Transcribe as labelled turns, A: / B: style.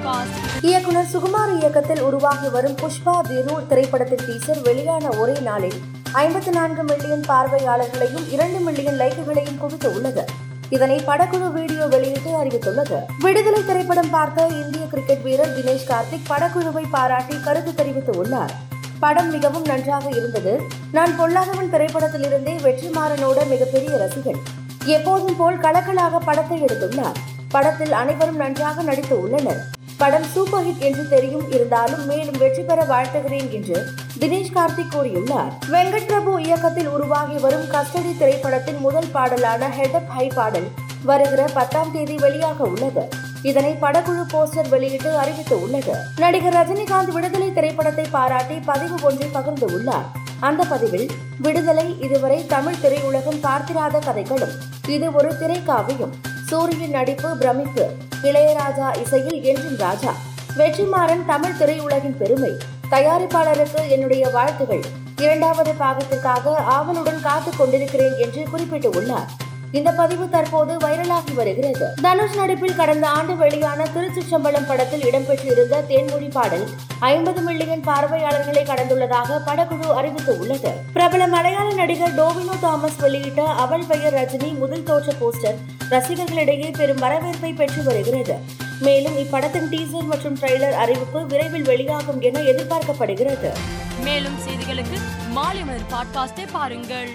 A: Podcast
B: இயக்குனர் சுகுமார் இயக்கத்தில் உருவாகி வரும் புஷ்பா திரு திரைப்படத்தின் டீசர் வெளியான ஒரே நாளில் ஐம்பத்தி நான்கு மில்லியன் பார்வையாளர்களையும் இரண்டு மில்லியன் லைக்குகளையும் குவித்து உள்ளது. இதனை படக்குழு வீடியோ வெளியிட்டு அறிவித்துள்ளது. விடுதலை திரைப்படம் பார்த்த இந்திய கிரிக்கெட் வீரர் தினேஷ் கார்த்திக் படக்குழுவை பாராட்டி கருத்து தெரிவித்து உள்ளார். படம் மிகவும் நன்றாக இருந்தது. நான் பொல்லாதவன் திரைப்படத்திலிருந்தே வெற்றிமாறனோட மிகப்பெரிய ரசிகன். எப்போதும் போல் கலக்கலாக படத்தை எடுத்துள்ளார். படத்தில் அனைவரும் நன்றாக நடித்து உள்ளனர். படம் சூப்பர் ஹிட் என்று தெரியும் இருந்தாலும் மேலும் வெற்றி பெற வாழ்த்துகிறேன் என்று தினேஷ் கார்த்திக் கூறியுள்ளார். வெங்கட் பிரபு இயக்கத்தில் உருவாகி வரும் கஸ்டடி திரைப்படத்தின் முதல் பாடலான ஹெடப் ஹை பாடல் வருகிற பத்தாம் தேதி வெளியாக உள்ளது. இதனை படக்குழு போஸ்டர் வெளியிட்டு அறிவித்து உள்ளது. நடிகர் ரஜினிகாந்த் விடுதலை திரைப்படத்தை பாராட்டி பதிவு ஒன்றை பகிர்ந்து உள்ளார். அந்த பதிவில் விடுதலை இதுவரை தமிழ் திரையுலகம் பார்த்திராத கதைகளும் இது ஒரு திரைக்காவியம். சூரியன் நடிப்பு பிரமிப்பு. இளையராஜா இசையில் என்றும் ராஜா. வெற்றிமாறன் தமிழ் திரையுலகின் பெருமை. தயாரிப்பாளருக்கு என்னுடைய வாழ்த்துகள். இரண்டாவது பாகத்திற்காக ஆவலுடன் காத்துக் கொண்டிருக்கிறேன் என்று குறிப்பிட்டுள்ளார். இந்த பதிவு தற்போது வைரலாகி வருகிறது. தனுஷ் நடிப்பில் கடந்த ஆண்டு வெளியான திருச்சிற்றம்பலம் படத்தில் இடம்பெற்றிருந்த தேன்மொழி பாடல் ஐம்பது மில்லியன் பார்வையாளர்களை கடந்துள்ளதாக படக்குழு அறிவித்து உள்ளது பிரபல மலையாள நடிகர் டோவினோ தாமஸ் வெளியிட்ட அவள் பெயர் ரஜினி முதல் தோற்ற போஸ்டர் ரசிகர்களிடையே பெரும் வரவேற்பை பெற்று வருகிறது. மேலும் இப்படத்தின் டீசர் மற்றும் ட்ரெய்லர் அறிவிப்பு விரைவில் வெளியாகும் என எதிர்பார்க்கப்படுகிறது.
A: மேலும் செய்திகளுக்கு மாலை மலர் பாட்காஸ்டை பாருங்கள்.